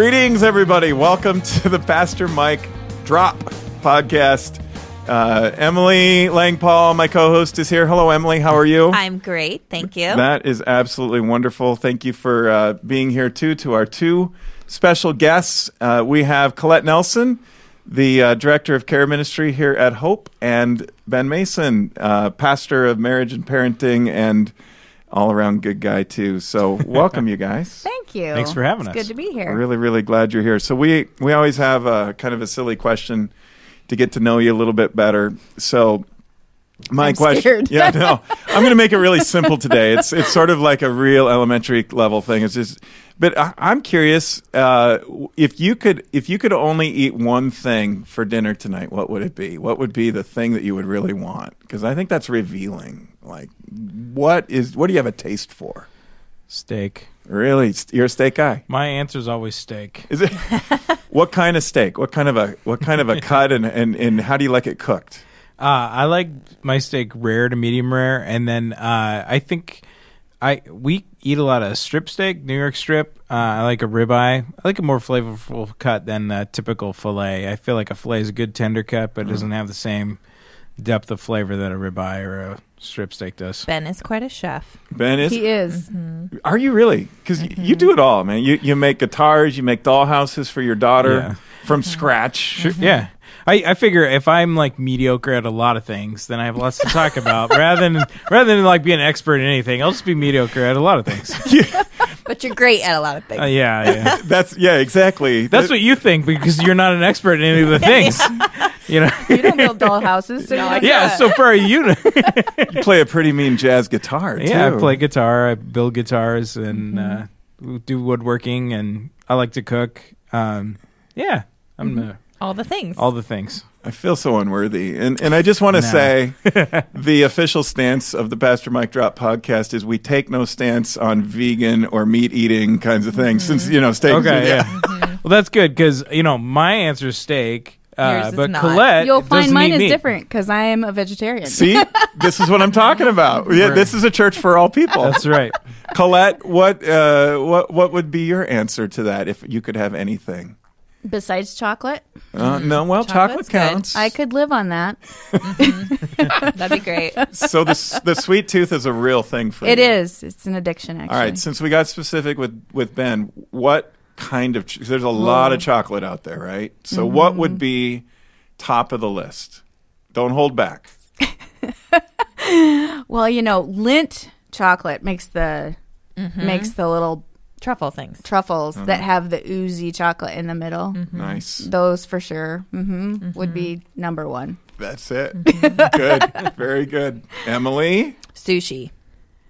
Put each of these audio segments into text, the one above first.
Greetings, everybody. Welcome to the Pastor Mike Drop podcast. Uh, Emily Langpaul, my co host, is here. Hello, Emily. How are you? I'm great. Thank you. That is absolutely wonderful. Thank you for uh, being here, too, to our two special guests. Uh, we have Colette Nelson, the uh, Director of Care Ministry here at Hope, and Ben Mason, uh, Pastor of Marriage and Parenting and all around good guy, too. So, welcome, you guys. Thank you. Thanks for having it's us. Good to be here. Really, really glad you're here. So we we always have a kind of a silly question to get to know you a little bit better. So my I'm question, scared. yeah, no, I'm going to make it really simple today. It's it's sort of like a real elementary level thing. It's just, but I, I'm curious uh, if you could if you could only eat one thing for dinner tonight, what would it be? What would be the thing that you would really want? Because I think that's revealing. Like, what is what do you have a taste for? Steak. Really, you're a steak guy. My answer is always steak. Is it what kind of steak? What kind of a what kind of a cut and, and, and how do you like it cooked? Uh, I like my steak rare to medium rare, and then uh, I think I we eat a lot of strip steak, New York strip. Uh, I like a ribeye. I like a more flavorful cut than a typical fillet. I feel like a fillet is a good tender cut, but it doesn't have the same depth of flavor that a ribeye or a strip steak does. ben is quite a chef. Ben is. He is. Are you really? Because you do it all, man. You you make guitars, you make dollhouses for your daughter Yeah. from scratch. Sure, yeah. I, I figure if I'm like mediocre at a lot of things, then I have lots to talk about. rather than rather than like being an expert in anything, I'll just be mediocre at a lot of things. But you're great at a lot of things. Uh, yeah, yeah. That's yeah, exactly. That's what you think because you're not an expert in any of the things. You know. You don't build doll houses, so you're like, Yeah, so for you know. you play a pretty mean jazz guitar. Too. yeah, I play guitar, I build guitars, and uh, do woodworking, and I like to cook. Um, yeah, I'm uh, All the things. all the things. I feel so unworthy. And and I just want to No. say the official stance of the Pastor Mike Drop podcast is we take no stance on vegan or meat eating kinds of things since you know steak Okay, yeah. Well, that's good because you know my answer is steak, uh, is but not. Colette You'll find mine is meat. different because I am a vegetarian. See, this is what I'm talking about. Yeah, Right. this is a church for all people. That's right. Colette, what uh, what what would be your answer to that if you could have anything? Besides chocolate, Uh, no, well, chocolate Chocolate's good. counts. I could live on that. That'd be great. so the s- the sweet tooth is a real thing for It you. is. It's an addiction, actually. All right, since we got specific with with Ben, what kind of? ch- There's a lot of chocolate out there, right? So what would be top of the list? Don't hold back. Well, you know, Lindt chocolate makes the Mm-hmm. makes the little Truffle things. truffles that mm-hmm. have the oozy chocolate in the middle. Mm-hmm. Nice. Those for sure hmm would be mm-hmm. number one. That's it. good. Very good. Emily. Sushi.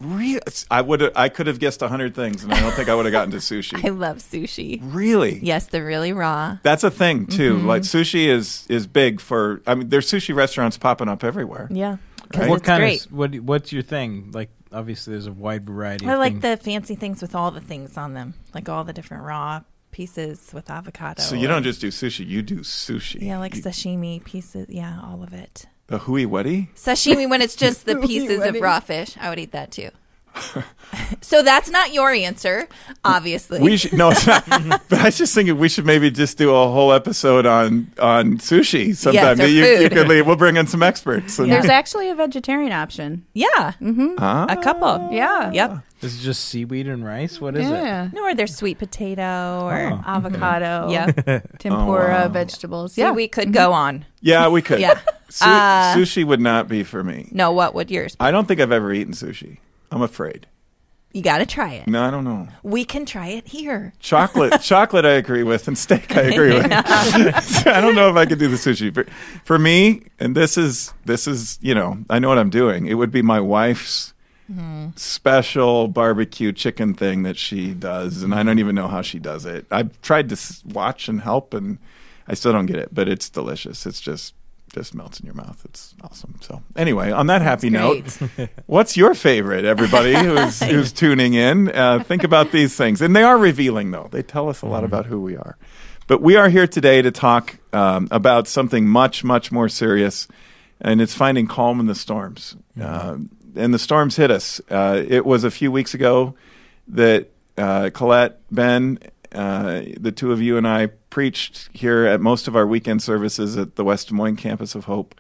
Really? I would. I could have guessed a hundred things, and I don't think I would have gotten to sushi. I love sushi. Really? Yes, they're really raw. That's a thing too. Like sushi is is big for. I mean, there's sushi restaurants popping up everywhere. Yeah. Right. What it's kind great. of what? What's your thing? Like, obviously, there's a wide variety. I of like things. the fancy things with all the things on them, like all the different raw pieces with avocado. So you don't just do sushi; you do sushi. yeah, like You- sashimi pieces. Yeah, all of it. the hui weddy. Sashimi when it's just the pieces of raw fish. I would eat that too. So that's not your answer, obviously. We should no, it's not. but I was just thinking we should maybe just do a whole episode on on sushi sometime. or you, you could leave. We'll bring in some experts. And, There's actually a vegetarian option. yeah, Ah. a couple. Yeah. Yep. This is just seaweed and rice. What is it? No, or there's sweet potato or Oh. Avocado. yeah. Tempura Oh, wow. vegetables. So yeah. we could go on. yeah, we could. Yeah. Su- Uh, sushi would not be for me. No, what would yours? be? I don't think I've ever eaten sushi. I'm afraid. You got to try it. No, I don't know. We can try it here. Chocolate, chocolate, I agree with, and steak, I agree with. I don't know if I could do the sushi. For, for me, and this is this is you know, I know what I'm doing. It would be my wife's mm-hmm. special barbecue chicken thing that she does, and I don't even know how she does it. I've tried to watch and help, and I still don't get it, but it's delicious. It's just just melts in your mouth. It's awesome. So anyway, on that happy note, what's your favorite? Everybody who's who's tuning in, uh, think about these things, and they are revealing though. They tell us a lot about who we are. But we are here today to talk um, about something much much more serious, and it's finding calm in the storms. Uh, and the storms hit us. Uh, it was a few weeks ago that uh, Colette, Ben, uh, the two of you and I preached here at most of our weekend services at the West Des Moines campus of Hope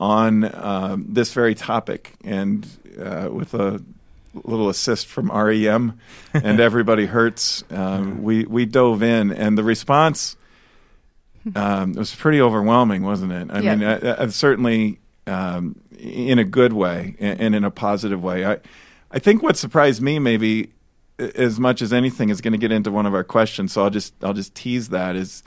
on um, this very topic, and uh, with a little assist from REM and Everybody Hurts, um, we we dove in, and the response um, was pretty overwhelming, wasn't it? I Yeah. mean, uh, uh, certainly um, in a good way and, in a positive way. I I think what surprised me maybe as much as anything is going to get into one of our questions. So I'll just I'll just tease that is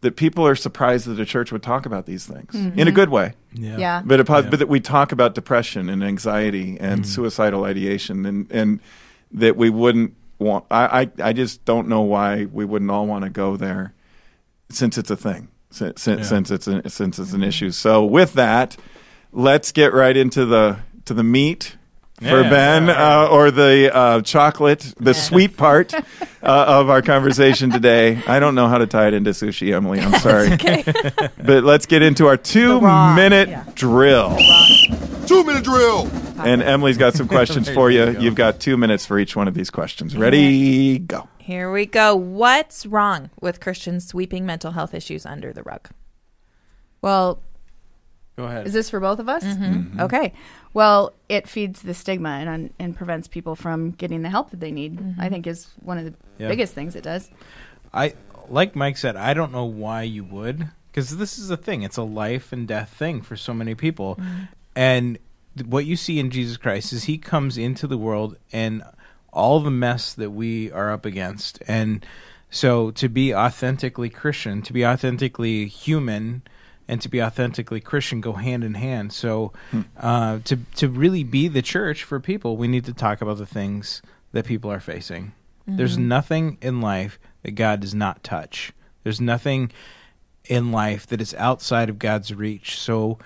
that people are surprised that a church would talk about these things mm-hmm. in a good way. Yeah. But, a, pos- Yeah. but that we talk about depression and anxiety and mm-hmm. suicidal ideation and, and that we wouldn't want, I, I, I just don't know why we wouldn't all want to go there since it's a thing, since, since, Yeah. since it's, a, since it's an mm-hmm. issue. So with that, let's get right into the, to the meat for Ben yeah, uh, or the uh, chocolate, the sweet part uh, of our conversation today. I don't know how to tie it into sushi, Emily. I'm sorry. Okay. But let's get into our two raw, minute yeah. drill. Two minute drill. And Emily's got some questions for you you. go. You've got two minutes for each one of these questions. Ready? Go. Here we go. What's wrong with Christians sweeping mental health issues under the rug? Well, Go ahead. is this for both of us? Mm-hmm. mm-hmm. Okay. Well, it feeds the stigma and and prevents people from getting the help that they need. I mm-hmm. think is one of the Yeah. biggest things it does. I like Mike said. I don't know why you would, because this is a thing. It's a life and death thing for so many people, mm-hmm. and th- what you see in Jesus Christ is He comes into the world and all the mess that we are up against, and so to be authentically Christian, to be authentically human. And to be authentically Christian go hand in hand. So, hmm. uh, to to really be the church for people, we need to talk about the things that people are facing. There's mm-hmm. nothing in life that God does not touch. There's nothing in life that is outside of God's reach. So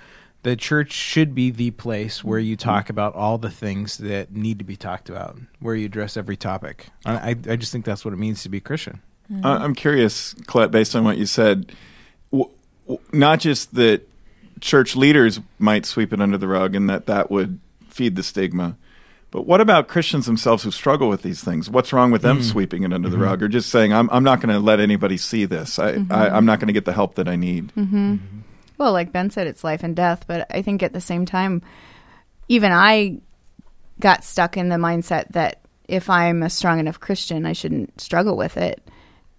the church should be the place where you talk mm-hmm. about all the things that need to be talked about, where you address every topic. I, I I just think that's what it means to be Christian. I- I'm curious, Colette, based on what you said, w- w- not just that church leaders might sweep it under the rug and that that would feed the stigma, but what about Christians themselves who struggle with these things? What's wrong with them mm. sweeping it under the mm-hmm. rug or just saying, I'm, I'm not going to let anybody see this? I, mm-hmm. I, I'm not going to get the help that I need. Mm-hmm. Well, like Ben said, it's life and death. But I think at the same time, even I got stuck in the mindset that if I'm a strong enough Christian, I shouldn't struggle with it.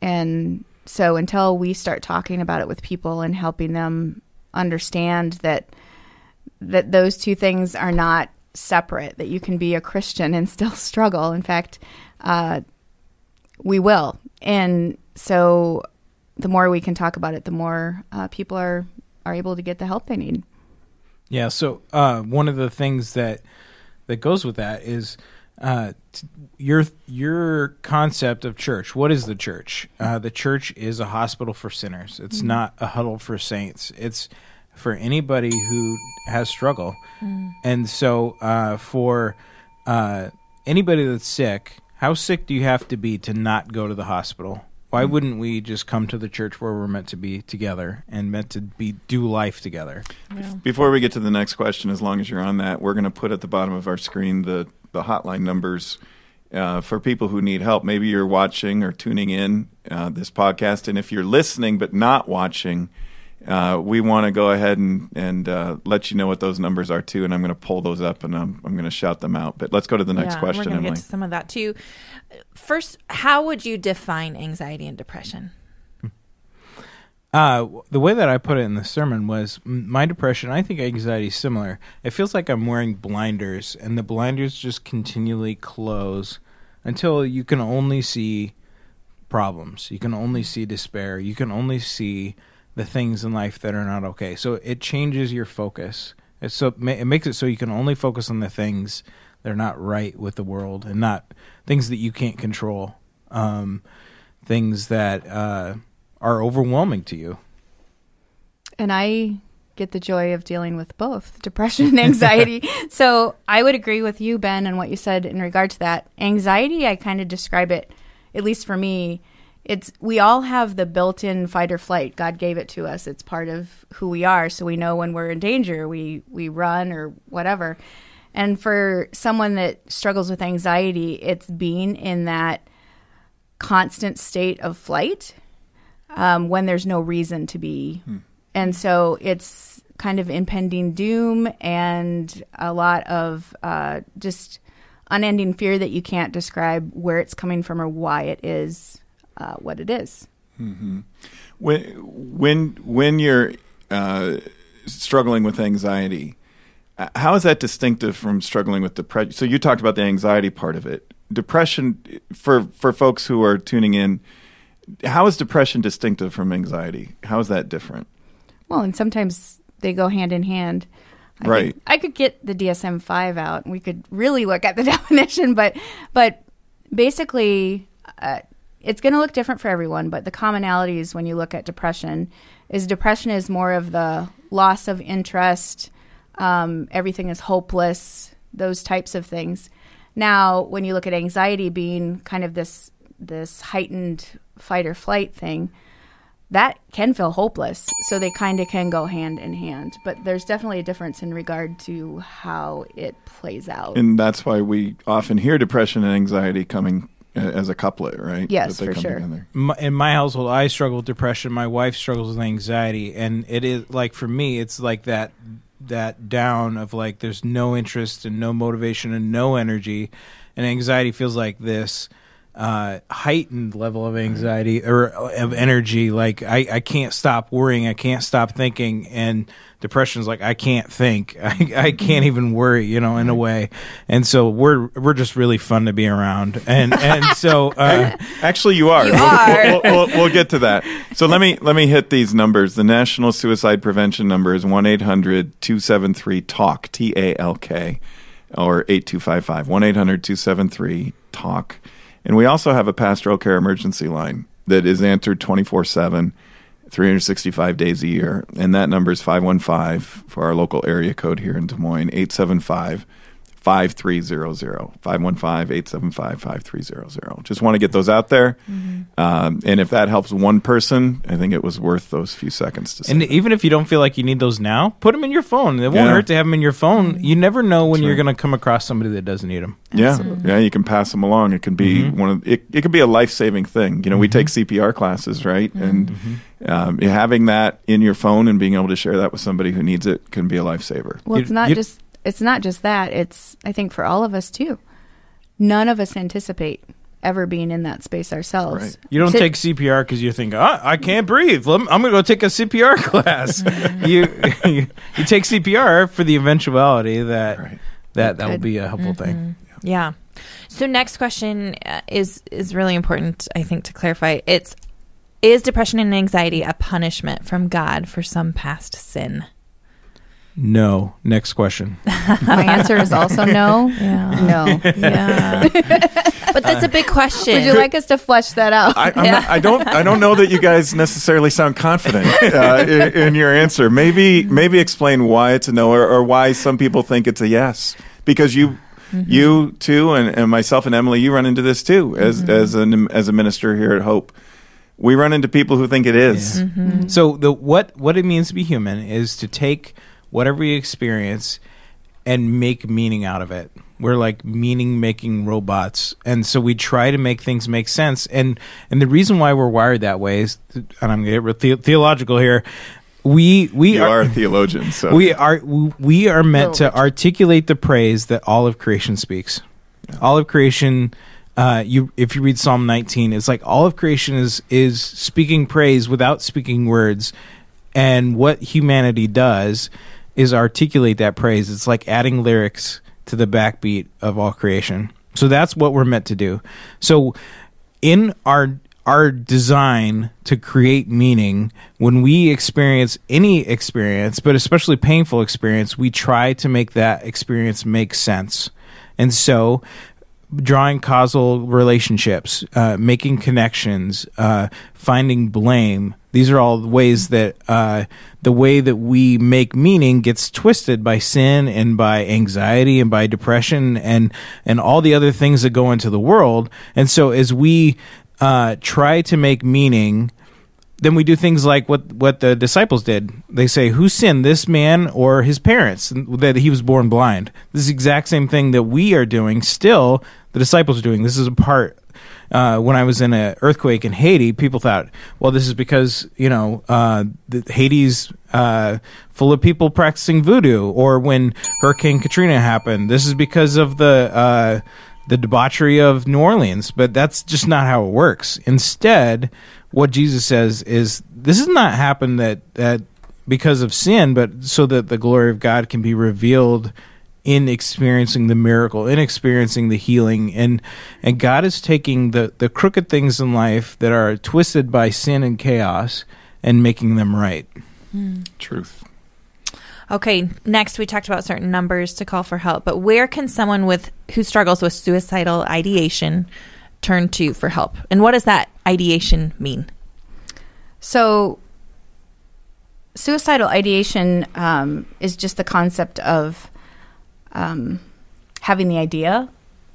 And so until we start talking about it with people and helping them understand that that those two things are not separate, that you can be a Christian and still struggle. In fact, uh, we will. And so the more we can talk about it, the more uh, people are are able to get the help they need. Yeah. So uh, one of the things that that goes with that is uh, t- your your concept of church. What is the church? Uh, the church is a hospital for sinners. It's not a huddle for saints. It's for anybody who has struggle. And so uh, for uh, anybody that's sick, how sick do you have to be to not go to the hospital? Why wouldn't we just come to the church where we're meant to be together and meant to be do life together? Before we get to the next question, as long as you're on that, we're going to put at the bottom of our screen the, the hotline numbers uh, for people who need help. Maybe you're watching or tuning in uh, this podcast, and if you're listening but not watching, uh, we want to go ahead and, and uh, let you know what those numbers are too. And I'm going to pull those up and I'm, I'm going to shout them out. But let's go to the next Yeah, question, We're going to Emily. get to some of that too. First, how would you define anxiety and depression? Uh, the way that I put it in the sermon was my depression. I think anxiety is similar. It feels like I'm wearing blinders, and the blinders just continually close until you can only see problems. You can only see despair. You can only see the things in life that are not okay. So it changes your focus. It's so it makes it so you can only focus on the things that are not right with the world, and not things that you can't control. Um, things that uh, are overwhelming to you. And I get the joy of dealing with both depression and anxiety. so I would agree with you, Ben, and what you said in regard to that. Anxiety, I kind of describe it, at least for me, it's we all have the built-in fight or flight. God gave it to us. It's part of who we are. So we know when we're in danger, we we run or whatever. And for someone that struggles with anxiety, it's being in that constant state of flight um, when there's no reason to be. And so it's kind of impending doom and a lot of uh, just unending fear that you can't describe where it's coming from or why it is uh, what it is. when when when you're uh, struggling with anxiety, uh, how is that distinctive from struggling with depression? So you talked about the anxiety part of it. Depression for for folks who are tuning in. How is depression distinctive from anxiety? How is that different? Well, and sometimes they go hand in hand. I Right. Could, I could get the DSM five out, and we could really look at the definition. But but basically, uh, it's going to look different for everyone. But the commonalities when you look at depression is depression is more of the loss of interest. Um, everything is hopeless. Those types of things. Now, when you look at anxiety being kind of this this heightened fight or flight thing, that can feel hopeless. So they kind of can go hand in hand. But there's definitely a difference in regard to how it plays out. And that's why we often hear depression and anxiety coming uh, as a couplet, right? Yes, That they for come sure. together. my, in my household i struggle with depression my wife struggles with anxiety and it is like for me it's like that that down of like there's no interest and no motivation and no energy and anxiety feels like this uh, heightened level of anxiety or of energy. Like I, I can't stop worrying. I can't stop thinking. And depression is like i can't think. I, I can't even worry you know in a way. And so we're we're just really fun to be around. And and so uh, Actually, you are. You We'll- are. We'll, we'll, we'll get to that. So let me let me hit these numbers. The National Suicide Prevention number is one 273 talk T A L K or eight two five five. one 273 talk and we also have a pastoral care emergency line that is answered twenty four seven. 365 days a year, and that number is 515 for our local area code here in Des Moines, 875 5300 515-875-5300 just want to get those out there. Mm-hmm. Um, and if that helps one person i think it was worth those few seconds to say And that. even if you don't feel like you need those now, put them in your phone. It won't Yeah. hurt to have them in your phone. Mm-hmm. You never know when That's you're right. going to come across somebody that doesn't need them. yeah. Yeah you can pass them along. It can be mm-hmm. one of it, it can be a life-saving thing. You know we take cpr classes right? And um, having that in your phone and being able to share that with somebody who needs it can be a lifesaver. Well, it's not you- just it's not just that. It's I think for all of us too. None of us anticipate ever being in that space ourselves. Right. You don't To- take CPR because you think, oh, I can't breathe. I'm going to go take a CPR class. you, you you take CPR for the eventuality that Right. that that will be a helpful thing. Yeah. So next question uh, is is really important. I think to clarify, it's is depression and anxiety a punishment from God for some past sin? No. Next question. My answer is also no. Yeah. No. Yeah. but that's a big question. Would you like us to flesh that out? I, I'm not, I don't. I don't know that you guys necessarily sound confident uh, in, in your answer. Maybe, maybe explain why it's a no, or, or why some people think it's a yes. Because you, mm-hmm. you too, and, and myself and Emily, you run into this too as mm-hmm. as an as a minister here at Hope. We run into people who think it is. Mm-hmm. So the what what it means to be human is to take whatever we experience and make meaning out of it. We're like meaning making robots, and so we try to make things make sense. And and the reason why we're wired that way is, and I'm going to get real the- theological here. We we You are a theologian, so we are we are meant to articulate the praise that all of creation speaks. All of creation, uh, you if you read Psalm 19, it's like all of creation is is speaking praise without speaking words, and what humanity does is articulate that praise. It's like adding lyrics to the backbeat of all creation. So that's what we're meant to do. So in our our design to create meaning when we experience any experience but especially painful experience we try to make that experience make sense and so drawing causal relationships uh, making connections uh, finding blame these are all ways that uh, the way that we make meaning gets twisted by sin and by anxiety and by depression and and all the other things that go into the world and so as we uh, try to make meaning then we do things like what what the disciples did. They say, "Who sinned, this man or his parents, that he was born blind?" This is the exact same thing that we are doing. Still, the disciples are doing. This is a part uh, when I was in an earthquake in Haiti, people thought, well, this is because you know uh, the, Haiti's uh, full of people practicing voodoo, or when Hurricane Katrina happened, this is because of the uh, the debauchery of New Orleans. But that's just not how it works. Instead, what Jesus says is, this has not happened that that because of sin, but so that the glory of God can be revealed in experiencing the miracle, in experiencing the healing, and and God is taking the the crooked things in life that are twisted by sin and chaos and making them right. Truth. Okay, next we talked about certain numbers to call for help, but where can someone with who struggles with suicidal ideation turn to for help? And what does that ideation mean? So, suicidal ideation um, is just the concept of um, having the idea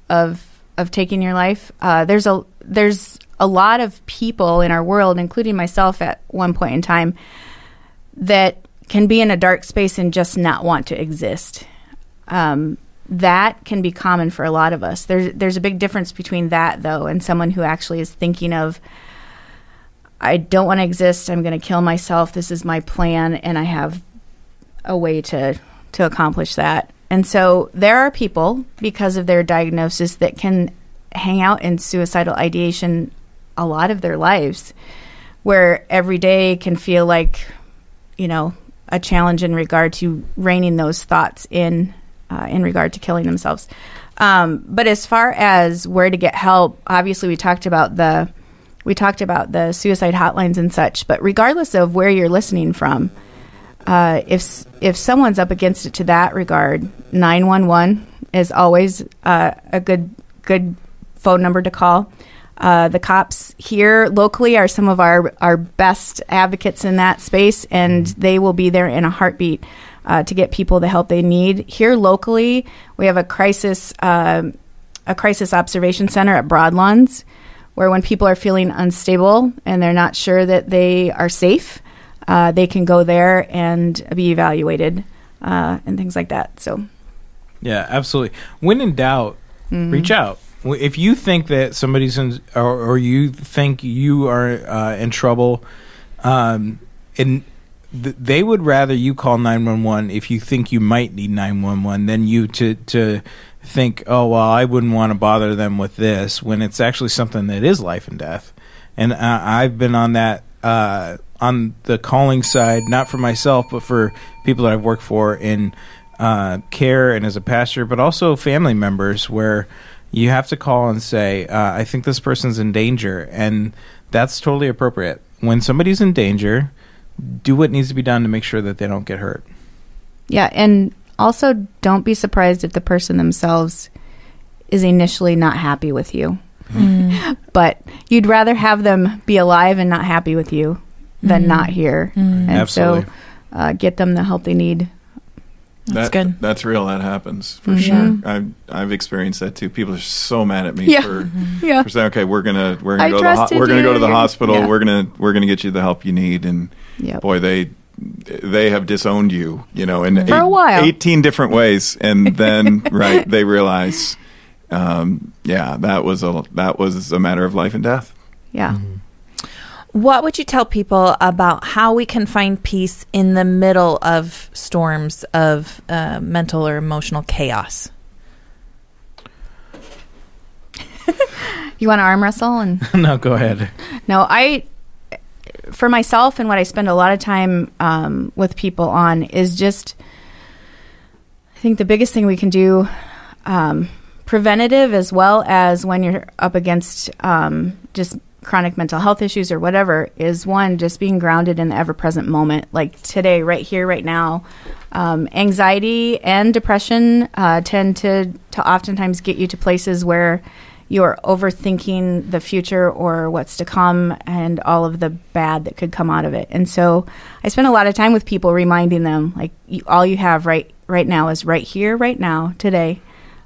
of of taking your life. Uh, there's a there's a lot of people in our world, including myself, at one point in time, that can be in a dark space and just not want to exist. Um, that can be common for a lot of us. There's there's a big difference between that though and someone who actually is thinking of I don't want to exist. I'm going to kill myself. This is my plan and I have a way to to accomplish that. And so there are people because of their diagnosis that can hang out in suicidal ideation a lot of their lives where every day can feel like you know a challenge in regard to reining those thoughts in uh, in regard to killing themselves. Um, but as far as where to get help, obviously we talked about the we talked about the suicide hotlines and such. But regardless of where you're listening from, uh, if if someone's up against it to that regard, nine one one is always uh, a good good phone number to call. Uh, the cops here locally are some of our, our best advocates in that space, and they will be there in a heartbeat uh, to get people the help they need. Here locally, we have a crisis um a crisis observation center at Broadlawns, where when people are feeling unstable and they're not sure that they are safe, uh, they can go there and be evaluated uh, and things like that. So, Yeah, absolutely. When in doubt, reach out. If you think that somebody's in, or, or you think you are uh, in trouble, um, and th- they would rather you call nine one one if you think you might need nine one one than you to to think, oh well, I wouldn't want to bother them with this when it's actually something that is life and death. And uh, I've been on that uh, on the calling side, not for myself, but for people that I've worked for in uh, care and as a pastor, but also family members where you have to call and say, uh, I think this person's in danger. And that's totally appropriate. When somebody's in danger, do what needs to be done to make sure that they don't get hurt. yeah, and also don't be surprised if the person themselves is initially not happy with you. but you'd rather have them be alive and not happy with you than not here. And Absolutely. so uh, get them the help they need. That's that, good. That's real. That happens for Mhm. sure. I've I've experienced that too. People are so mad at me Yeah. for Yeah. for saying, "Okay, we're gonna we're gonna go to the ho- we're gonna go to the hospital. Yeah. We're gonna we're gonna get you the help you need." And Yep. boy, they they have disowned you, you know, in For a while. eighteen different ways, and then right they realize, um, yeah, that was a that was a matter of life and death. Yeah. What would you tell people about how we can find peace in the middle of storms of uh, mental or emotional chaos? You want to arm wrestle and no, go ahead. No, I, for myself and what I spend a lot of time um, with people on is just, I think the biggest thing we can do, um, preventative as well as when you're up against um, just chronic mental health issues or whatever, is one, just being grounded in the ever present moment, like today, right here, right now. Um, anxiety and depression uh, tend to, to oftentimes get you to places where you're overthinking the future or what's to come and all of the bad that could come out of it. And so I spend a lot of time with people reminding them like you, all you have right right now is right here, right now, today.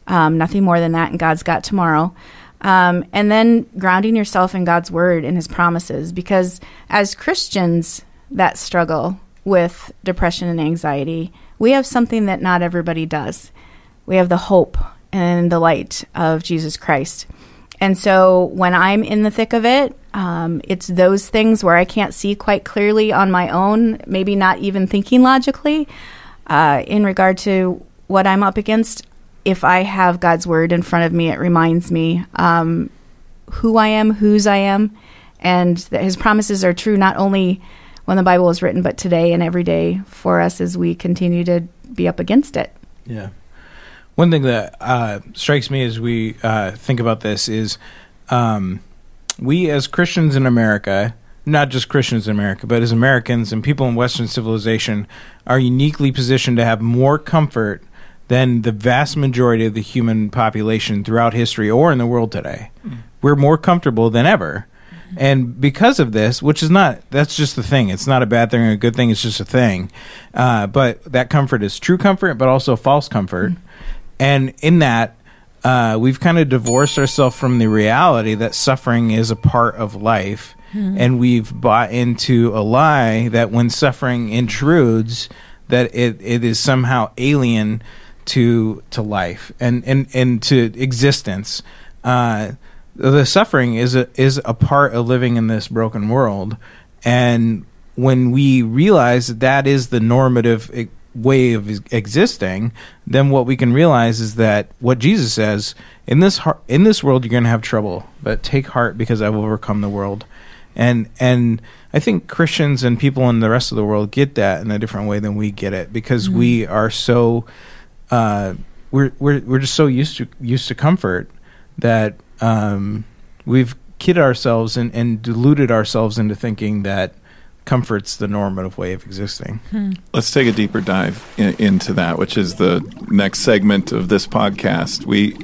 Um, nothing more than that, and God's got tomorrow. Um, and then grounding yourself in God's word and His promises, because as Christians that struggle with depression and anxiety, we have something that not everybody does. We have the hope and the light of Jesus Christ. And so when I'm in the thick of it, um, it's those things where I can't see quite clearly on my own, maybe not even thinking logically, uh, in regard to what I'm up against. If I have God's word in front of me, it reminds me um, who I am, whose I am, and that His promises are true not only when the Bible was written, but today and every day for us as we continue to be up against it. Yeah. One thing that uh, strikes me as we uh, think about this is um, we, as Christians in America, not just Christians in America, but as Americans and people in Western civilization, are uniquely positioned to have more comfort than the vast majority of the human population throughout history or in the world today. We're more comfortable than ever. And because of this, which is not, that's just the thing. It's not a bad thing or a good thing. It's just a thing. Uh, but that comfort is true comfort, but also false comfort. And in that, uh, we've kind of divorced ourselves from the reality that suffering is a part of life. And we've bought into a lie that when suffering intrudes, that it, it is somehow alien to to life and, and, and to existence. Uh, the suffering is a is a part of living in this broken world, and when we realize that that is the normative way of existing, then what we can realize is that what Jesus says in this har- in this world you're going to have trouble, but take heart because I've overcome the world. And and I think Christians and people in the rest of the world get that in a different way than we get it because we are so uh, we're we're we're just so used to used to comfort that um, we've kid ourselves and, and deluded ourselves into thinking that comfort's the normative way of existing. Let's take a deeper dive in, into that, which is the next segment of this podcast. We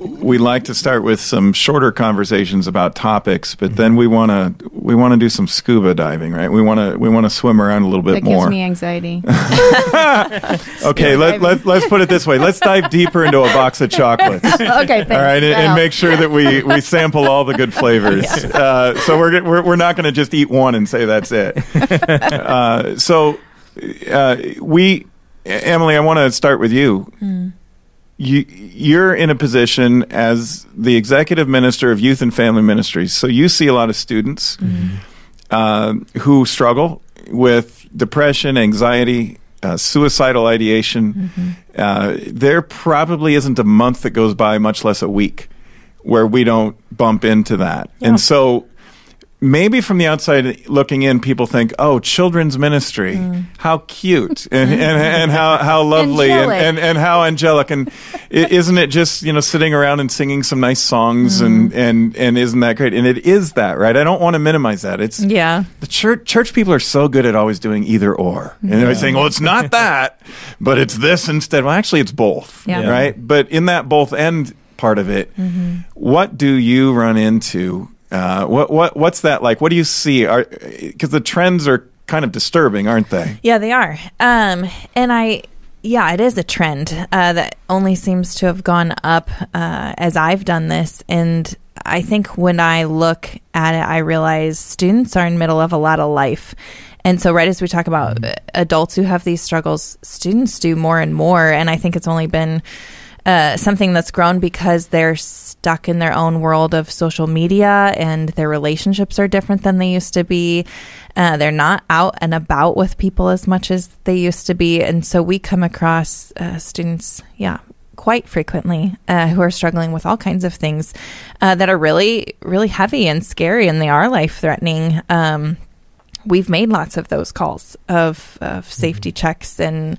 we like to start with some shorter conversations about topics, but then we want to we want to do some scuba diving, right? We want to we want to swim around a little bit That more. gives me anxiety. okay, let, let let's put it this way. Let's dive deeper into a box of chocolates. okay, thanks. All right, and, and make sure that we, we sample all the good flavors. Uh, so we're, we're we're not going to just eat one and say that's it. uh, so uh, we, Emily, I want to start with you. You you're in a position as the executive minister of youth and family ministries, so you see a lot of students uh, who struggle with depression, anxiety, uh, suicidal ideation. Uh, there probably isn't a month that goes by, much less a week, where we don't bump into that. And so maybe from the outside looking in, people think, oh, children's ministry, mm. how cute and, and, and how, how lovely and, and, and how angelic. And isn't it just, you know, sitting around and singing some nice songs and, mm. and, and isn't that great? And it is that, right? I don't want to minimize that. It's, Yeah. the church church people are so good at always doing either or. And they're always saying, well, it's not that, but it's this instead. Well, actually, it's both. Yeah. Right? But in that both end part of it, mm-hmm. what do you run into? Uh, what what what's that like? What do you see? Because the trends are kind of disturbing, aren't they? Yeah, they are. Um, and I, yeah, it is a trend uh, that only seems to have gone up uh, as I've done this. And I think when I look at it, I realize students are in middle of a lot of life. And so, right as we talk about adults who have these struggles, students do more and more. And I think it's only been uh, something that's grown because they're stuck in their own world of social media and their relationships are different than they used to be. Uh, they're not out and about with people as much as they used to be. And so we come across uh, students, yeah, quite frequently uh, who are struggling with all kinds of things uh, that are really, really heavy and scary and they are life threatening. Um, we've made lots of those calls of, of safety checks and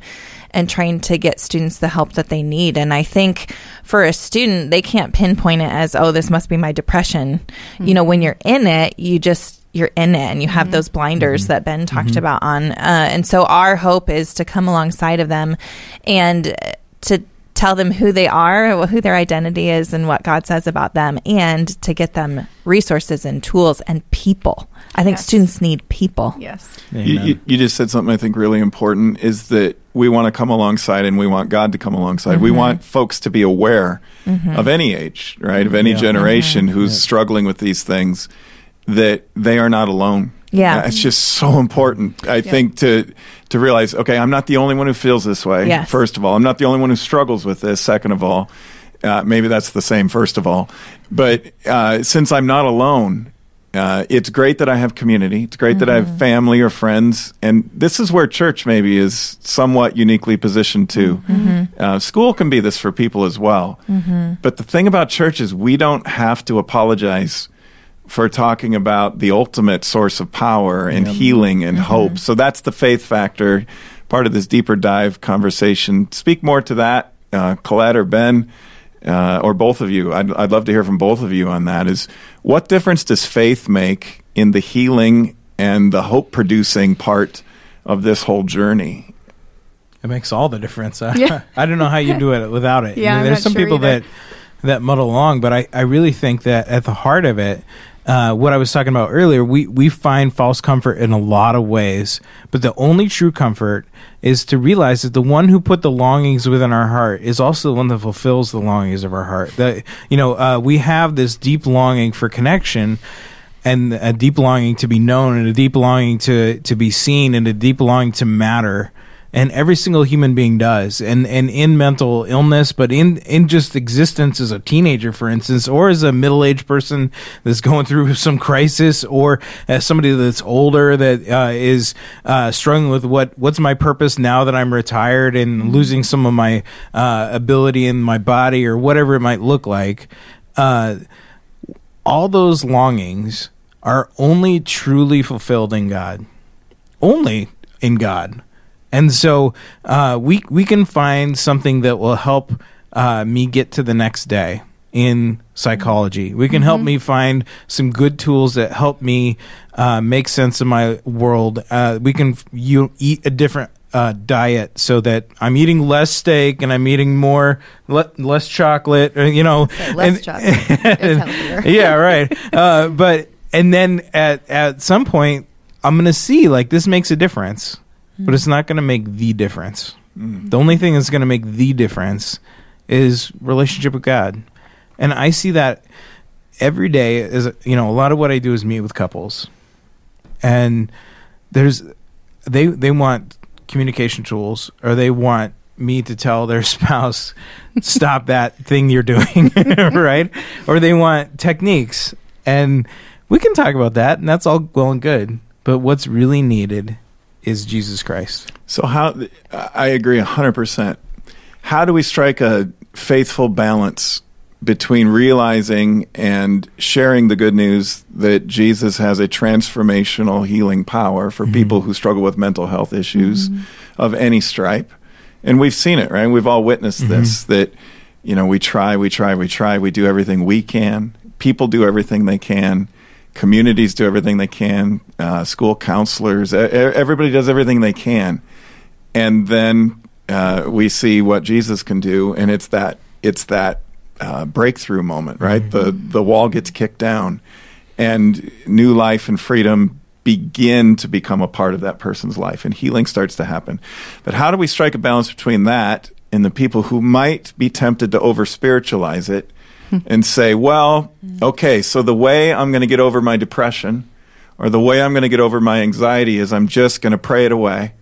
and trying to get students the help that they need. And i think for a student they can't pinpoint it as oh this must be my depression. You know when you're in it you just you're in it and you have mm-hmm. those blinders mm-hmm. that ben talked mm-hmm. about on. Uh, and so our hope is to come alongside of them and to tell them who they are, who their identity is, and what God says about them, and to get them resources and tools and people. I think Yes. students need people. Yes. You, you, you just said something I think really important is that we want to come alongside and we want God to come alongside. We mm-hmm. want folks to be aware mm-hmm. of any age, right? Of any Yeah. generation mm-hmm. who's struggling with these things that they are not alone. Yeah. Uh, It's just so important, I think, to to realize, okay, I'm not the only one who feels this way. Yes. First of all, I'm not the only one who struggles with this. Second of all, Uh, maybe that's the same, first of all. But uh, since I'm not alone, uh, it's great that I have community. It's great that I have family or friends. And this is where church maybe is somewhat uniquely positioned too. Uh, school can be this for people as well. But the thing about church is we don't have to apologize for talking about the ultimate source of power and healing and hope. So that's the faith factor, part of this deeper dive conversation. Speak more to that, uh, Colette or Ben, uh, or both of you. I'd, I'd love to hear from both of you on that. Is what difference does faith make in the healing and the hope producing part of this whole journey? It makes all the difference. I, Yeah. I don't know how you do it without it. Yeah, I'm there's not some sure people either. that that muddle along, but I, I really think that at the heart of it, uh, what I was talking about earlier, we, we find false comfort in a lot of ways, but the only true comfort is to realize that the one who put the longings within our heart is also the one that fulfills the longings of our heart. That you know, uh, we have this deep longing for connection, and a deep longing to be known and a deep longing to to be seen and a deep longing to matter and every single human being does and and in mental illness but in in just existence as a teenager for instance or as a middle-aged person that's going through some crisis or as somebody that's older that uh, is uh, struggling with what what's my purpose now that I'm retired and losing some of my uh, ability in my body or whatever it might look like uh, all those longings are only truly fulfilled in God. Only in God. And so uh, we we can find something that will help uh, me get to the next day in psychology. We can help me find some good tools that help me uh, make sense of my world. Uh, we can f- you eat a different uh, diet so that I'm eating less steak and I'm eating more le- less chocolate. uh, You know, less and- chocolate healthier. yeah, right. Uh, but and then at at some point, I'm gonna see like this makes a difference, but it's not gonna make the difference. Mm. The only thing that's gonna make the difference is relationship with God, and I see that every day. Is you know a lot of what I do is meet with couples, and there's they they want communication tools or they want me to tell their spouse stop that thing you're doing right? Or they want techniques. And we can talk about that and that's all well and good. But what's really needed is jesus christ So how I agree hundred percent. How do we strike a faithful balance between realizing and sharing the good news that Jesus has a transformational healing power for mm-hmm. people who struggle with mental health issues mm-hmm. of any stripe? And we've seen it, right? We've all witnessed mm-hmm. this that you know, we try, we try, we try, we do everything we can. People do everything they can. Communities do everything they can. Uh, school counselors, everybody does everything they can and then uh, we see what Jesus can do, and it's that it's that uh, breakthrough moment, right? The the wall gets kicked down, and new life and freedom begin to become a part of that person's life, and healing starts to happen. But how do we strike a balance between that and the people who might be tempted to over spiritualize it and say, well, okay, so the way I'm going to get over my depression or the way I'm going to get over my anxiety is I'm just going to pray it away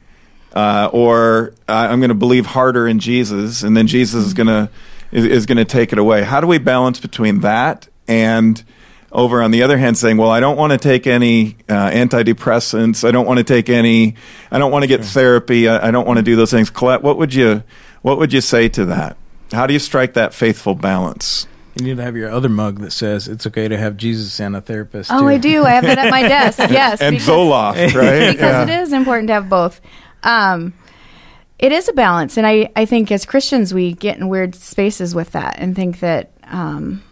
uh, or uh, I'm going to believe harder in Jesus, and then Jesus is going to is, is going to take it away. How do we balance between that and over on the other hand saying, well, I don't want to take any uh, antidepressants. I don't want to take any. I don't want to get therapy. I, I don't want to do those things. Colette, what would you what would you say to that? How do you strike that faithful balance? You need to have your other mug that says it's okay to have jesus and a therapist Oh, too. I do. I have that at my desk. Yes, and because- Zoloft, right? because it is important to have both. Um, it is a balance, and I, I think as Christians we get in weird spaces with that and think that um,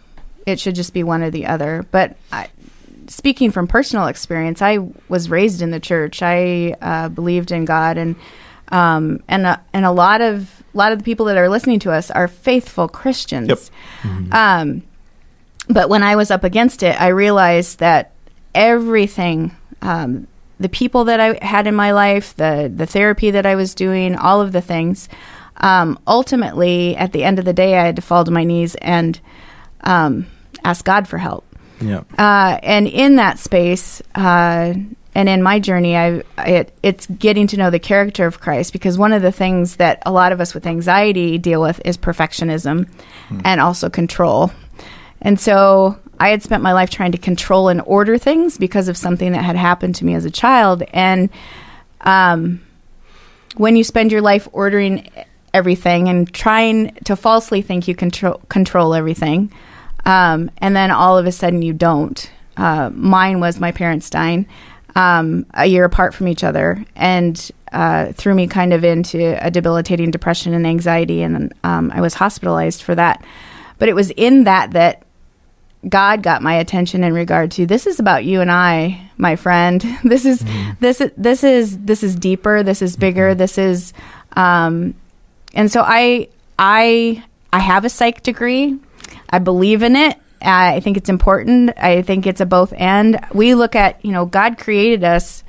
it should just be one or the other. But I, speaking from personal experience, I was raised in the church. I uh, believed in God, and um, and uh, and a lot of a lot of the people that are listening to us are faithful Christians. Yep. Um, but when I was up against it, I realized that everything, um, the people that I had in my life, the the therapy that I was doing, all of the things, um, ultimately, at the end of the day, I had to fall to my knees and um, ask God for help. yeah Uh, and in that space, uh, and in my journey, I it, it's getting to know the character of Christ because one of the things that a lot of us with anxiety deal with is perfectionism and also control. And so I had spent my life trying to control and order things because of something that had happened to me as a child. And um, when you spend your life ordering everything and trying to falsely think you control control everything, um, and then all of a sudden you don't. Uh, mine was my parents dying um, a year apart from each other, and uh, threw me kind of into a debilitating depression and anxiety, and um, I was hospitalized for that. But it was in that that God got my attention in regard to this is about you and I, my friend. This is this is this is this is deeper. This is bigger. This is, um, and so I I I have a psych degree. I believe in it. I think it's important. I think it's a both and. We look at you know God created us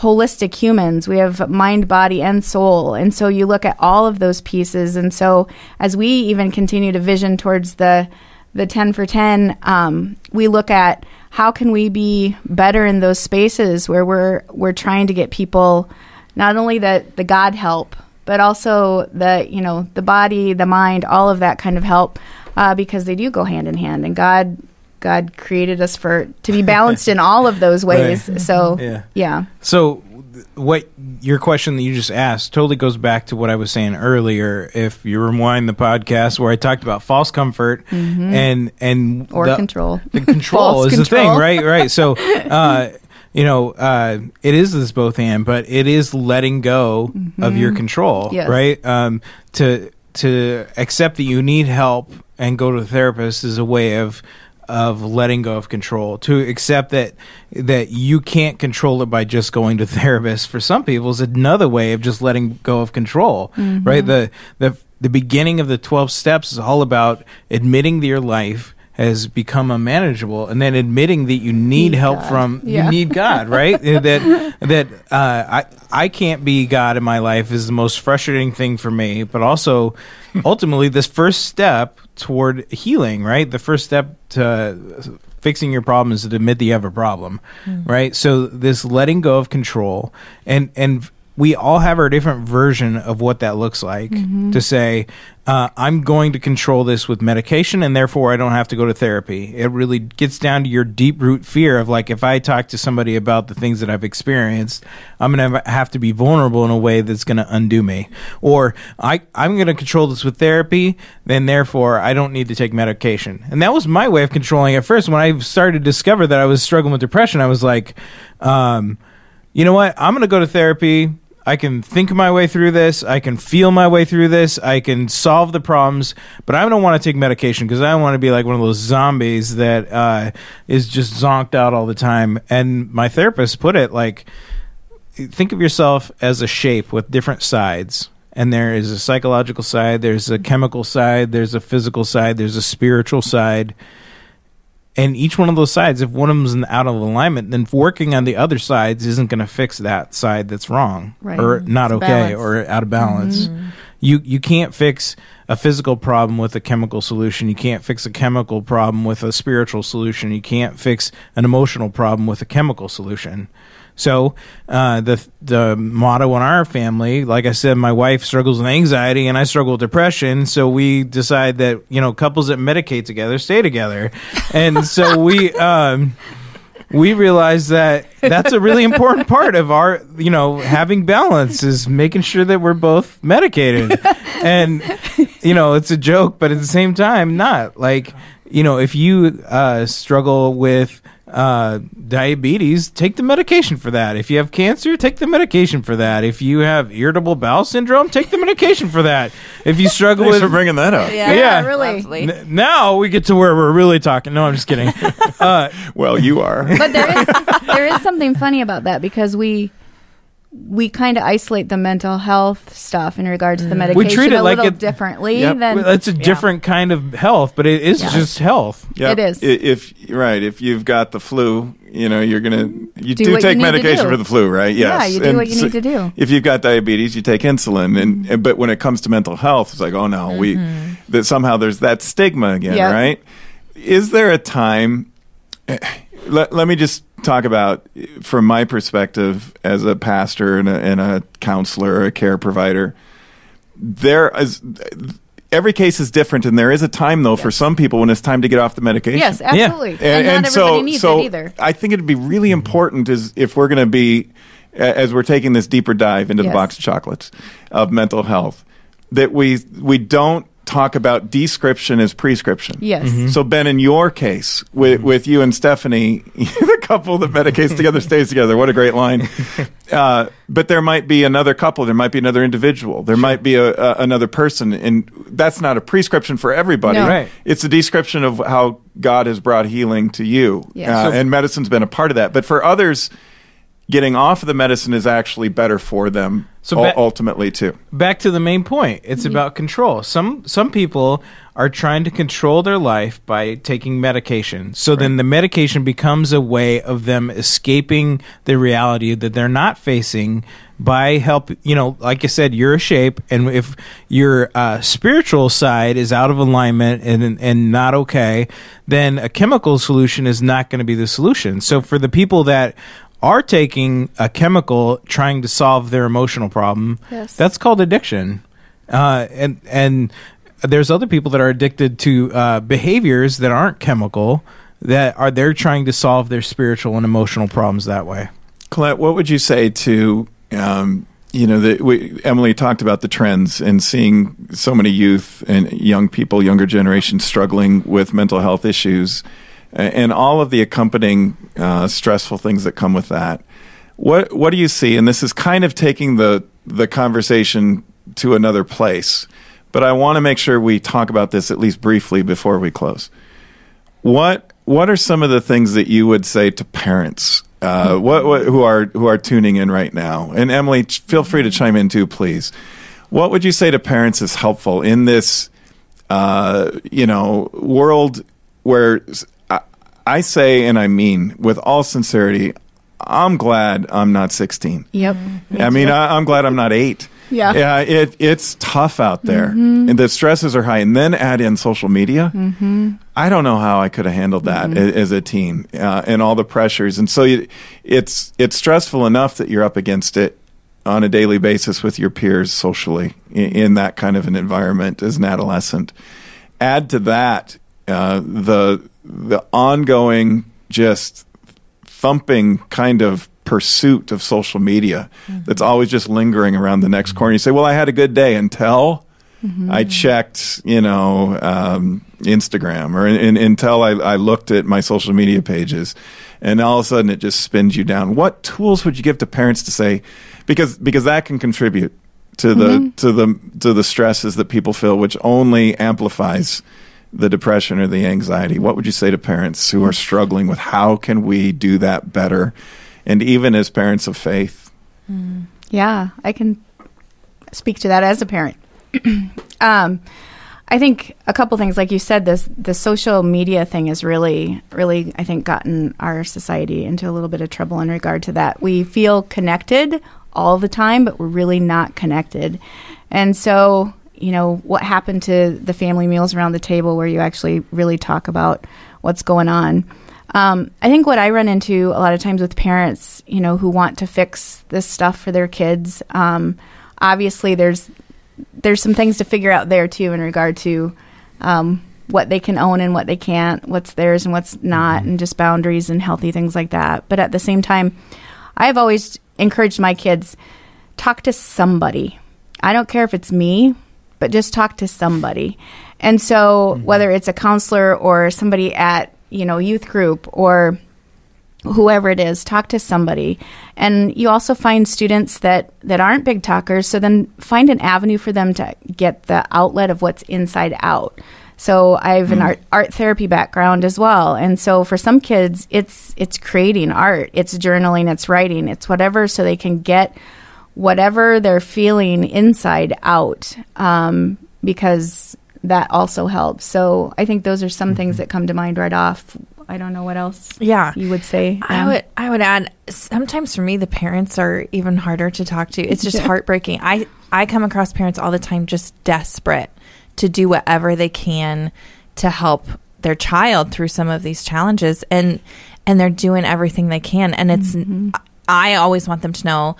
holistic humans. We have mind, body, and soul. And so you look at all of those pieces. And so as we even continue to vision towards the the 10 for 10, um, we look at how can we be better in those spaces where we're we're trying to get people not only the the God help, but also the you know the body, the mind, all of that kind of help, uh, because they do go hand in hand. And God God created us for to be balanced in all of those ways. So Yeah. yeah. So, th- what your question that you just asked totally goes back to what I was saying earlier. If you rewind the podcast where I talked about false comfort and and Mm-hmm. Or the- control. the control is the thing, right? Right. So, uh, you know, uh, it is this both and, but it is letting go of your control, Mm-hmm. Yes. right? Um, to to accept that you need help and go to a therapist is a way of of letting go of control. To accept that that you can't control it by just going to therapist for some people is another way of just letting go of control, Mm-hmm. right? The the the beginning of the 12 steps is all about admitting that your life has become unmanageable and then admitting that you need help God. from Yeah. you need God, right? that that uh, I I can't be God in my life is the most frustrating thing for me, but also ultimately this first step toward healing, right? The first step to fixing your problem is to admit that you have a problem, right? So this letting go of control and and we all have our different version of what that looks like to say uh, i'm going to control this with medication and therefore i don't have to go to therapy it really gets down to your deep root fear of like if i talk to somebody about the things that i've experienced i'm going to have to be vulnerable in a way that's going to undo me or I, i'm going to control this with therapy then therefore i don't need to take medication and that was my way of controlling it first when i started to discover that i was struggling with depression i was like um, you know what? I'm going to go to therapy. I can think my way through this. I can feel my way through this. I can solve the problems, but I don't want to take medication because I don't want to be like one of those zombies that uh, is just zonked out all the time. And my therapist put it like, think of yourself as a shape with different sides. And there is a psychological side, there's a chemical side, there's a physical side, there's a spiritual side and each one of those sides if one of them's out of alignment then working on the other sides isn't going to fix that side that's wrong Right. or mm-hmm. not It's okay balance. or out of balance. Mm-hmm. You you can't fix a physical problem with a chemical solution. You can't fix a chemical problem with a spiritual solution. You can't fix an emotional problem with a chemical solution so uh, the the motto in our family, like I said, my wife struggles with anxiety and I struggle with depression. So we decide that you know couples that medicate together stay together, and so we um, we realize that that's a really important part of our you know having balance is making sure that we're both medicated, and you know it's a joke, but at the same time not. Like you know if you uh, struggle with uh, diabetes, take the medication for that. If you have cancer, take the medication for that. If you have irritable bowel syndrome, take the medication for that. If you struggle Thanks with for bringing that up. Yeah, Yeah. really. N- now we get to where we're really talking. No, I'm just kidding. Uh, Well, you are. But there is there is something funny about that because we we kind of isolate the mental health stuff in regards to the medication we treat it a like little it differently Yep. than Well, it's a different kind of health, but it is Yeah. just health. Yep. It is. I- If right, if you've got the flu, you know you're gonna you Do do, what you take medication do. for the flu, right? Yes. Yeah, you do And what you so need to do. If you've got diabetes, you take insulin, and, Mm-hmm. and but when it comes to mental health, it's like, oh no, we that somehow there's that stigma again, Yeah. right? Is there a time? Let, let me just talk about, from my perspective as a pastor and a, and a counselor or a care provider, there is every case is different, and there is a time though for some people when it's time to get off the medication. Yes, absolutely. And, And, not and so, needs so it either. I think it'd be really important is if we're going to be, as we're taking this deeper dive into the box of chocolates of mental health, that we we don't talk about description as prescription. Yes. Mm-hmm. So Ben, in your case, with with you and Stephanie, the couple that medicates together stays together. What a great line! Uh, but there might be another couple. There might be another individual. There might be a, a, another person, and that's not a prescription for everybody. No. Right. It's a description of how God has brought healing to you, Yes. uh, So- and medicine's been a part of that. But for others, getting off of the medicine is actually better for them. So ba- ultimately, too. back to the main point it's about control. Some some people are trying to control their life by taking medication. So then the medication becomes a way of them escaping the reality that they're not facing by help you know like i said you're a shape and if your uh, spiritual side is out of alignment and and not okay then a chemical solution is not going to be the solution. So for the people that are taking a chemical trying to solve their emotional problem. Yes. that's called addiction. Uh, and and there's other people that are addicted to uh, behaviors that aren't chemical that are they're trying to solve their spiritual and emotional problems that way. Colette, what would you say to um, you know the, we, Emily talked about the trends and seeing so many youth and young people, younger generations struggling with mental health issues, a- and all of the accompanying uh, stressful things that come with that. What what do you see? And this is kind of taking the the conversation to another place, but I want to make sure we talk about this at least briefly before we close. What what are some of the things that you would say to parents uh, what, what who are who are tuning in right now? And Emily, feel free to chime in too, please. What would you say to parents is helpful in this uh, you know world where I, say and I mean with all sincerity, I'm glad I'm not 16. Yep. I mean, I, I'm glad I'm not eight. Yeah. yeah. It it's tough out there, and the stresses are high. And then add in social media. Mm-hmm. I don't know how I could have handled that a- as a teen, uh, and all the pressures. And so you, it's it's stressful enough that you're up against it on a daily basis with your peers socially in, in that kind of an environment as an adolescent. Add to that uh, the the ongoing just thumping kind of pursuit of social media mm-hmm. that's always just lingering around the next corner. You say, "Well, I had a good day until mm-hmm. I checked, you know, um, Instagram, or in, until I, I looked at my social media pages." And all of a sudden, it just spins you down. What tools would you give to parents to say, because because that can contribute to the mm-hmm. to the to the stresses that people feel, which only amplifies the depression or the anxiety. What would you say to parents who are struggling with how can we do that better? And even as parents of faith, Yeah, I can speak to that as a parent. um, I think a couple things, like you said, this the social media thing has really, really, I think, gotten our society into a little bit of trouble in regard to that. We feel connected all the time, but we're really not connected. And so, you know, what happened to the family meals around the table where you actually really talk about what's going on? Um, I think what I run into a lot of times with parents, you know, who want to fix this stuff for their kids. Um, obviously, there's there's some things to figure out there too in regard to um, what they can own and what they can't, what's theirs and what's not, and just boundaries and healthy things like that. But at the same time, I've always encouraged my kids talk to somebody. I don't care if it's me, but just talk to somebody. And so mm-hmm. whether it's a counselor or somebody at, you know, youth group or whoever it is talk to somebody. And you also find students that that aren't big talkers so then find an avenue for them to get the outlet of what's inside out. So i have an mm-hmm. art, art therapy background as well. And so for some kids it's it's creating art. It's journaling it's writing it's whatever so they can get whatever they're feeling inside out um, because that also helps so i think those are some things mm-hmm. that come to mind right off i don't know what else Yeah. you would say I Em? would I would add sometimes for me the parents are even harder to talk to. It's just heartbreaking. I I come across parents all the time just desperate to do whatever they can to help their child through some of these challenges and and they're doing everything they can. And it's, mm-hmm. I always want them to know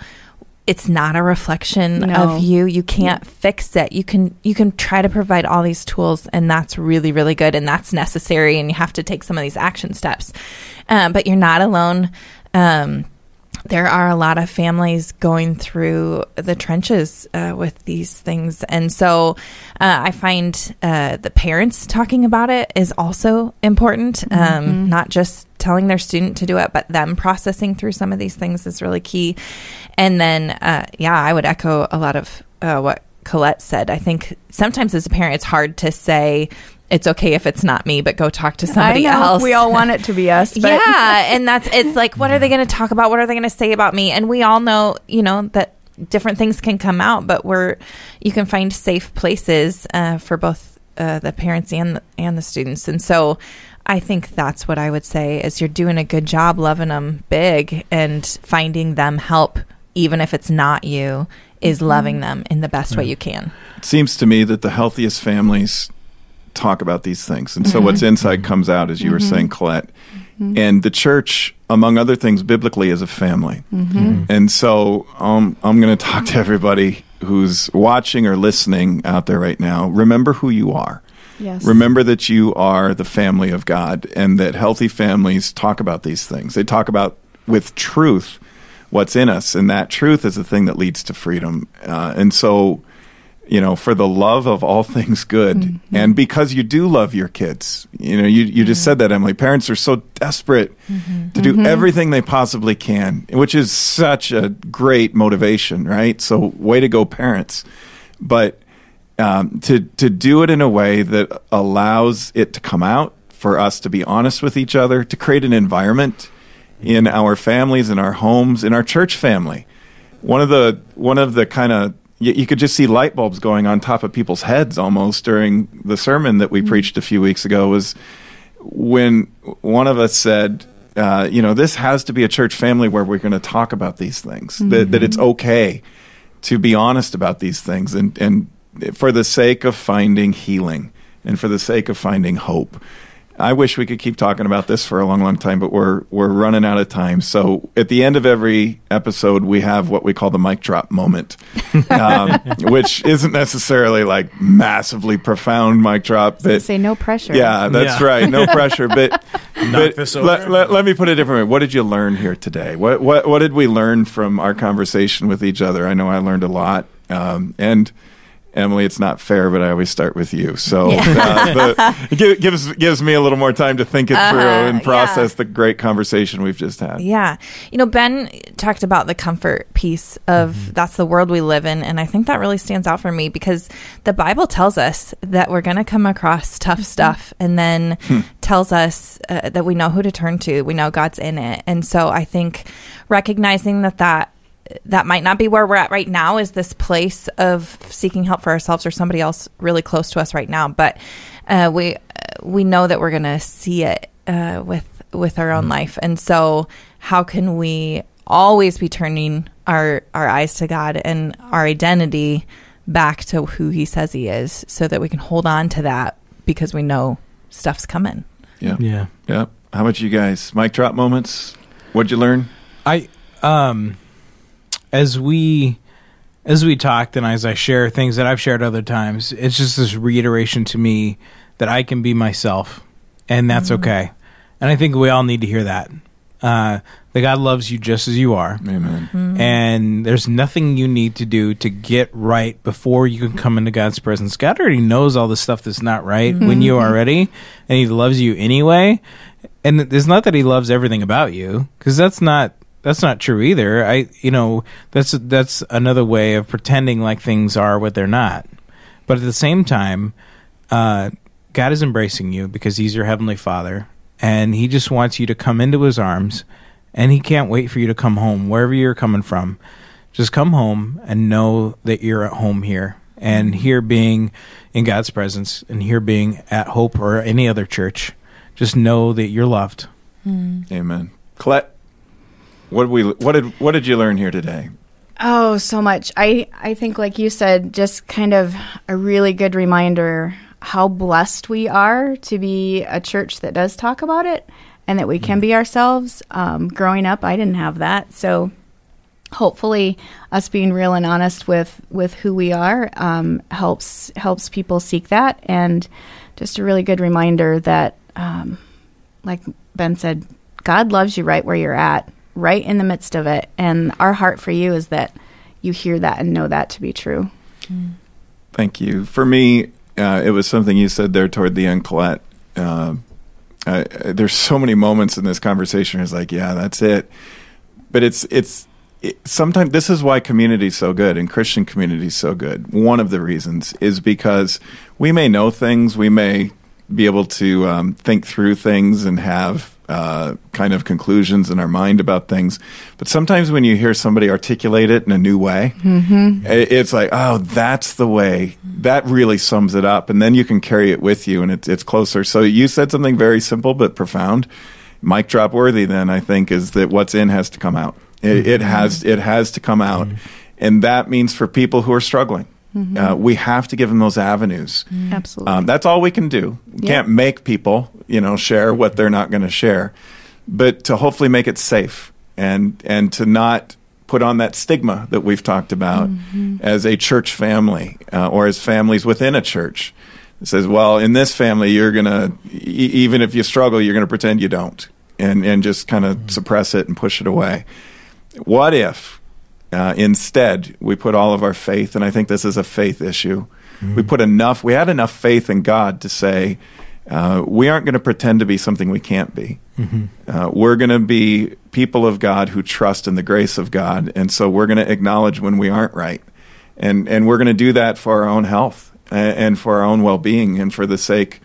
it's not a reflection No. of you. You can't fix it. You can you can try to provide all these tools, and that's really really good, and that's necessary. And you have to take some of these action steps, um, but you're not alone. Um, there are a lot of families going through the trenches uh, with these things. And so uh, I find uh, the parents talking about it is also important, um, not just telling their student to do it, but them processing through some of these things is really key. And then, uh, yeah, I would echo a lot of uh, what Colette said. I think sometimes as a parent, it's hard to say, it's okay if it's not me, but go talk to somebody I know. else. We all want it to be us. But Yeah, and that's it's like what are they going to talk about? What are they going to say about me? And we all know, you know, that different things can come out, but we're you can find safe places uh, for both uh, the parents and the, and the students. And so I think that's what I would say is you're doing a good job loving them big and finding them help even if it's not you is mm-hmm. loving them in the best way you can. It seems to me that the healthiest families talk about these things. And so mm-hmm. what's inside mm-hmm. comes out, as you were saying, Colette. And the church, among other things, biblically is a family. And so um, I'm going to talk to everybody who's watching or listening out there right now. Remember who you are. yes. Remember that you are the family of God and that healthy families talk about these things. They talk about with truth what's in us, and that truth is the thing that leads to freedom. Uh, and so, you know, for the love of all things good, and because you do love your kids, you know, you, you just said that, Emily. Parents are so desperate to do everything they possibly can, which is such a great motivation, right? So, way to go, parents. But um, to to do it in a way that allows it to come out for us to be honest with each other, to create an environment in our families, in our homes, in our church family. One of the one of the kind of you, you could just see light bulbs going on top of people's heads almost during the sermon that we preached a few weeks ago was when one of us said, uh, you know, this has to be a church family where we're going to talk about these things, that, that it's okay to be honest about these things and, and for the sake of finding healing and for the sake of finding hope. I wish we could keep talking about this for a long, long time, but we're we're running out of time. So at the end of every episode, we have what we call the mic drop moment, um, which isn't necessarily like massively profound mic drop, but say no pressure. yeah, that's Yeah. right. No pressure. But, but this let, over. let, let me put it a different way. What did you learn here today? What what what did we learn from our conversation with each other? I know I learned a lot. Um, and Emily, it's not fair, but I always start with you. So uh, the, it gives gives me a little more time to think it through and process the great conversation we've just had. Yeah. You know, Ben talked about the comfort piece of that's the world we live in. And I think that really stands out for me because the Bible tells us that we're going to come across tough stuff and then tells us uh, that we know who to turn to. We know God's in it. And so I think recognizing that that that might not be where we're at right now is this place of seeking help for ourselves or somebody else really close to us right now but uh, we we know that we're going to see it uh, with with our own life and so how can we always be turning our our eyes to God and our identity back to who he says he is so that we can hold on to that because we know stuff's coming Yeah. Yeah. Yeah. How about you guys? Mic drop moments? What'd you learn? I um as we as we talked and as I share things that I've shared other times, it's just this reiteration to me that I can be myself and that's mm-hmm. okay. And I think we all need to hear that. Uh that God loves you just as you are. Amen. Mm-hmm. And there's nothing you need to do to get right before you can come into God's presence. God already knows all the stuff that's not right when you mm-hmm. are ready, and He loves you anyway. And it's not that He loves everything about you, because that's not that's not true either. I you know that's that's another way of pretending like things are what they're not. But at the same time, uh, God is embracing you because He's your heavenly Father, and He just wants you to come into His arms, and He can't wait for you to come home wherever you're coming from. Just come home and know that you're at home here, and here being in God's presence, and here being at Hope or any other church. Just know that you're loved. Amen. Colette, what did we what did what did you learn here today? Oh, so much. I I think like you said, just kind of a really good reminder how blessed we are to be a church that does talk about it and that we can be ourselves. Um, growing up, I didn't have that, so hopefully us being real and honest with with who we are um, helps helps people seek that and just a really good reminder that um, like ben said god loves you right where you're at right in the midst of it and our heart for you is that you hear that and know that to be true Thank you. For me, uh, it was something you said there toward the end, Colette. Uh, I, I- there's so many moments in this conversation. It's like, yeah, that's it. But it's it's it, sometimes this is why community is so good and Christian community is so good. One of the reasons is because we may know things, we may be able to um, think through things and have uh, kind of conclusions in our mind about things. But sometimes when you hear somebody articulate it in a new way, mm-hmm. i- it's like, oh, that's the way. That really sums it up, and then you can carry it with you, and it's it's closer. So you said something very simple but profound. Mic drop worthy. Then I think is that what's in has to come out. It, it mm-hmm. has it has to come out, mm-hmm. and that means for people who are struggling, uh, we have to give them those avenues. absolutely Um, that's all we can do. We Yeah. can't make people, you know, share what they're not going to share, but to hopefully make it safe and and to not put on that stigma that we've talked about as a church family uh, or as families within a church. It says, well, in this family, you're gonna e- even if you struggle, you're gonna pretend you don't, and and just kind of suppress it and push it away. What if uh, instead, we put all of our faith, and I think this is a faith issue. We put enough, we had enough faith in God to say, uh, we aren't going to pretend to be something we can't be. Uh, we're going to be people of God who trust in the grace of God, and so we're going to acknowledge when we aren't right, and and we're going to do that for our own health and, and for our own well being and for the sake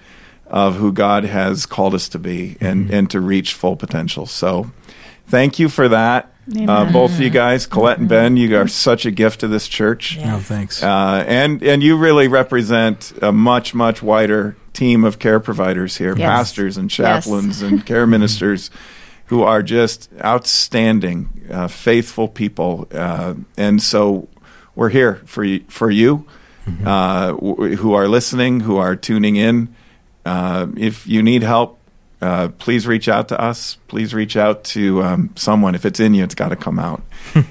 of who God has called us to be and and to reach full potential. So, thank you for that. Uh, both of you guys, Colette and Ben, you are such a gift to this church. Oh, thanks. Uh, and and you really represent a much much wider team of care providers here, Yes. pastors and Yes. chaplains and care ministers, who are just outstanding, uh, faithful people. Uh, and so we're here for you, for you, uh, w- who are listening, who are tuning in. Uh, if you need help, uh, please reach out to us. Please reach out to um, someone. If it's in you, it's got to come out.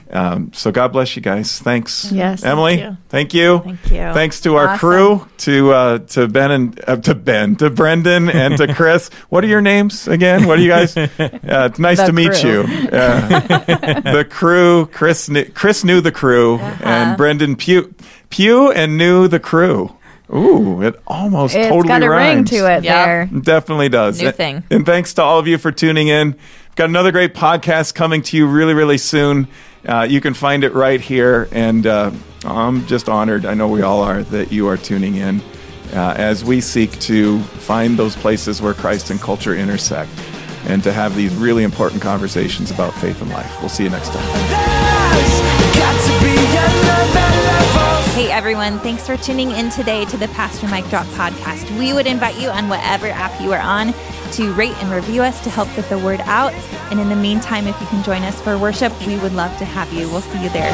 um, so God bless you guys. Thanks. Yes. Emily. Thank you. Thank you. Thank you. Thanks to our Awesome. crew, to uh, to Ben and uh, to Ben, to Brendan, and to Chris. what are your names again? What are you guys? Uh, it's nice The to meet you. Uh, the crew. Chris. Kn- Chris knew the crew, and Brendan Pew Pew and knew the crew. Ooh, it almost It's totally got a ring to it Yeah. there. It Definitely does. New And- thing. And thanks to all of you for tuning in. We've got another great podcast coming to you really, really soon. Uh, you can find it right here. And uh, I'm just honored, I know we all are, that you are tuning in uh, as we seek to find those places where Christ and culture intersect and to have these really important conversations about faith and life. We'll see you next time. Hey everyone, thanks for tuning in today to the Pastor Mike Drop podcast. We would invite you on whatever app you are on to rate and review us to help get the word out. And in the meantime, if you can join us for worship, we would love to have you. We'll see you there.